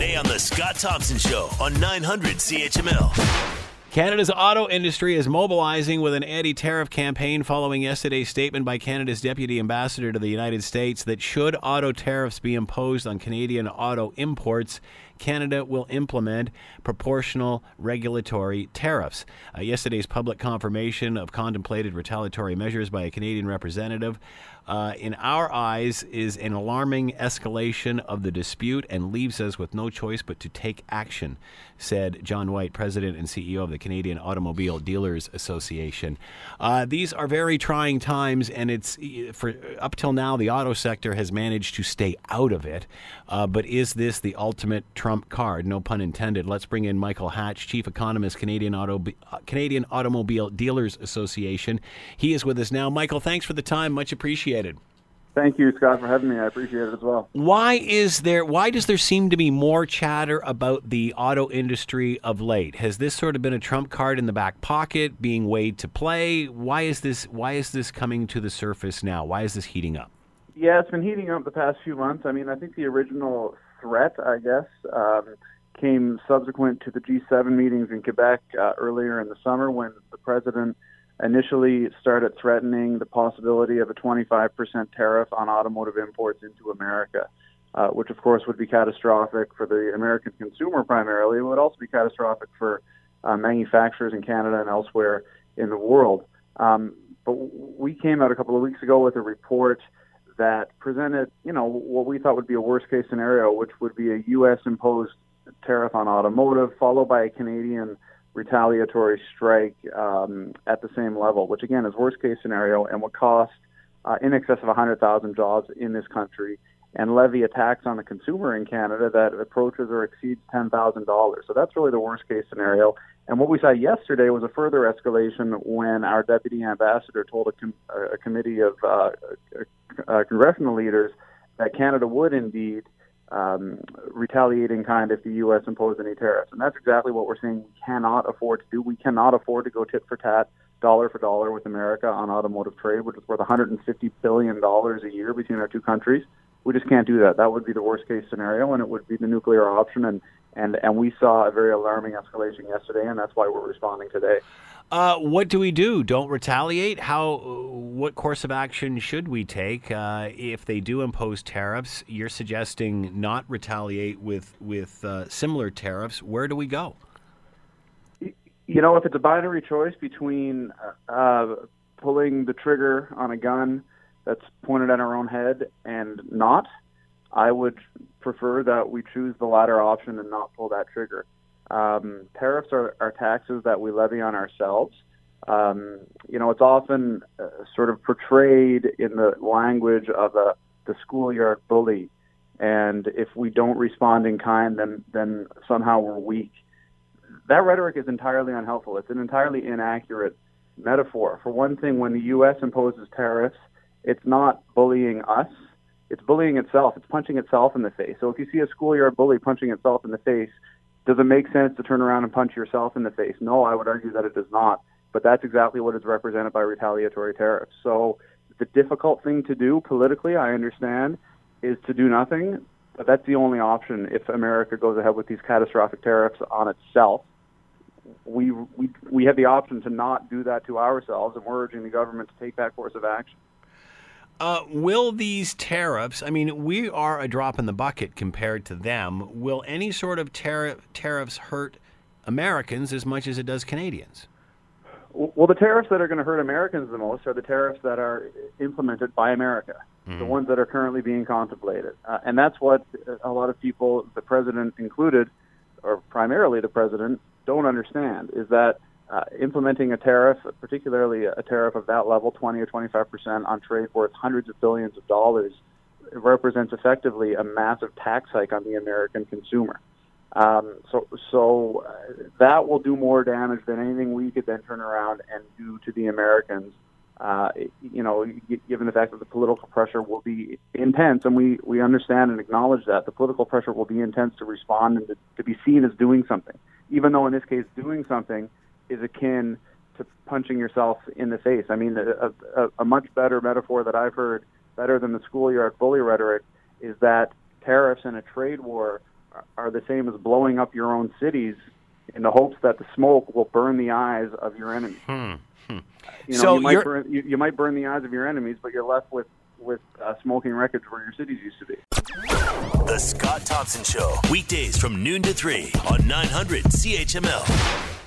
Today on The Scott Thompson Show on 900 CHML. Canada's auto industry is mobilizing with an anti tariff campaign following yesterday's statement by Canada's deputy ambassador to the United States that should auto tariffs be imposed on Canadian auto imports, Canada will implement proportional regulatory tariffs. Uh, yesterday's public confirmation of contemplated retaliatory measures by a Canadian representative, uh, in our eyes, is an alarming escalation of the dispute and leaves us with no choice but to take action, said John White, president and CEO of the Canadian Automobile Dealers Association. Uh, these are very trying times, and it's for up till now the auto sector has managed to stay out of it. Uh, but is this the ultimate card? No pun intended. Let's bring in Michael Hatch, chief economist, Canadian Auto uh, Canadian Automobile Dealers Association. He is with us now. Michael, thanks for the time. Much appreciated. Thank you, Scott, for having me. I appreciate it as well. Why is there? Why does there seem to be more chatter about the auto industry of late? Has this sort of been a trump card in the back pocket, being weighed to play? Why is this? Why is this coming to the surface now? Why is this heating up? Yeah, it's been heating up the past few months. I mean, I think the original threat, I guess, um, came subsequent to the G7 meetings in Quebec uh, earlier in the summer when the president initially started threatening the possibility of a 25% tariff on automotive imports into America, uh, which of course would be catastrophic for the American consumer primarily. It would also be catastrophic for uh, manufacturers in Canada and elsewhere in the world. Um, but we came out a couple of weeks ago with a report that presented, you know, what we thought would be a worst case scenario, which would be a U.S. imposed tariff on automotive, followed by a Canadian retaliatory strike um, at the same level, which again is worst case scenario and would cost uh, in excess of 100,000 jobs in this country and levy a tax on the consumer in Canada that approaches or exceeds $10,000. So that's really the worst case scenario. And what we saw yesterday was a further escalation when our deputy ambassador told a, com- a committee of uh, uh, congressional leaders that Canada would indeed um, retaliate in kind if the U.S. imposed any tariffs. And that's exactly what we're saying we cannot afford to do. We cannot afford to go tit for tat, dollar for dollar with America on automotive trade, which is worth $150 billion a year between our two countries. We just can't do that. That would be the worst case scenario, and it would be the nuclear option. And, and, and we saw a very alarming escalation yesterday, and that's why we're responding today. Uh, what do we do? Don't retaliate? How? What course of action should we take uh, if they do impose tariffs? You're suggesting not retaliate with with uh, similar tariffs. Where do we go? You know, if it's a binary choice between uh, pulling the trigger on a gun that's pointed at our own head and not, I would prefer that we choose the latter option and not pull that trigger. Um, tariffs are, are taxes that we levy on ourselves. Um, you know, it's often uh, sort of portrayed in the language of a, the schoolyard bully. And if we don't respond in kind, then, then somehow we're weak. That rhetoric is entirely unhelpful. It's an entirely inaccurate metaphor. For one thing, when the U.S. imposes tariffs, it's not bullying us, it's bullying itself. It's punching itself in the face. So if you see a schoolyard bully punching itself in the face, does it make sense to turn around and punch yourself in the face? No, I would argue that it does not. But that's exactly what is represented by retaliatory tariffs. So the difficult thing to do politically, I understand, is to do nothing. But that's the only option if America goes ahead with these catastrophic tariffs on itself. We, we, we have the option to not do that to ourselves, and we're urging the government to take that course of action. Uh, will these tariffs, I mean, we are a drop in the bucket compared to them. Will any sort of tariff, tariffs hurt Americans as much as it does Canadians? Well, the tariffs that are going to hurt Americans the most are the tariffs that are implemented by America, mm-hmm. the ones that are currently being contemplated. Uh, and that's what a lot of people, the president included, or primarily the president, don't understand is that uh, implementing a tariff, particularly a tariff of that level, 20 or 25 percent on trade worth hundreds of billions of dollars, represents effectively a massive tax hike on the American consumer. Um, so, so uh, that will do more damage than anything we could then turn around and do to the Americans. Uh, you know, given the fact that the political pressure will be intense, and we, we understand and acknowledge that the political pressure will be intense to respond and to, to be seen as doing something, even though in this case doing something is akin to punching yourself in the face. I mean, a, a, a much better metaphor that I've heard, better than the schoolyard bully rhetoric, is that tariffs and a trade war are the same as blowing up your own cities in the hopes that the smoke will burn the eyes of your enemies. Hmm. You know, So you might you're- burn you, you might burn the eyes of your enemies, but you're left with with uh, smoking records where your cities used to be. The Scott Thompson Show. Weekdays from noon to 3 on 900 CHML.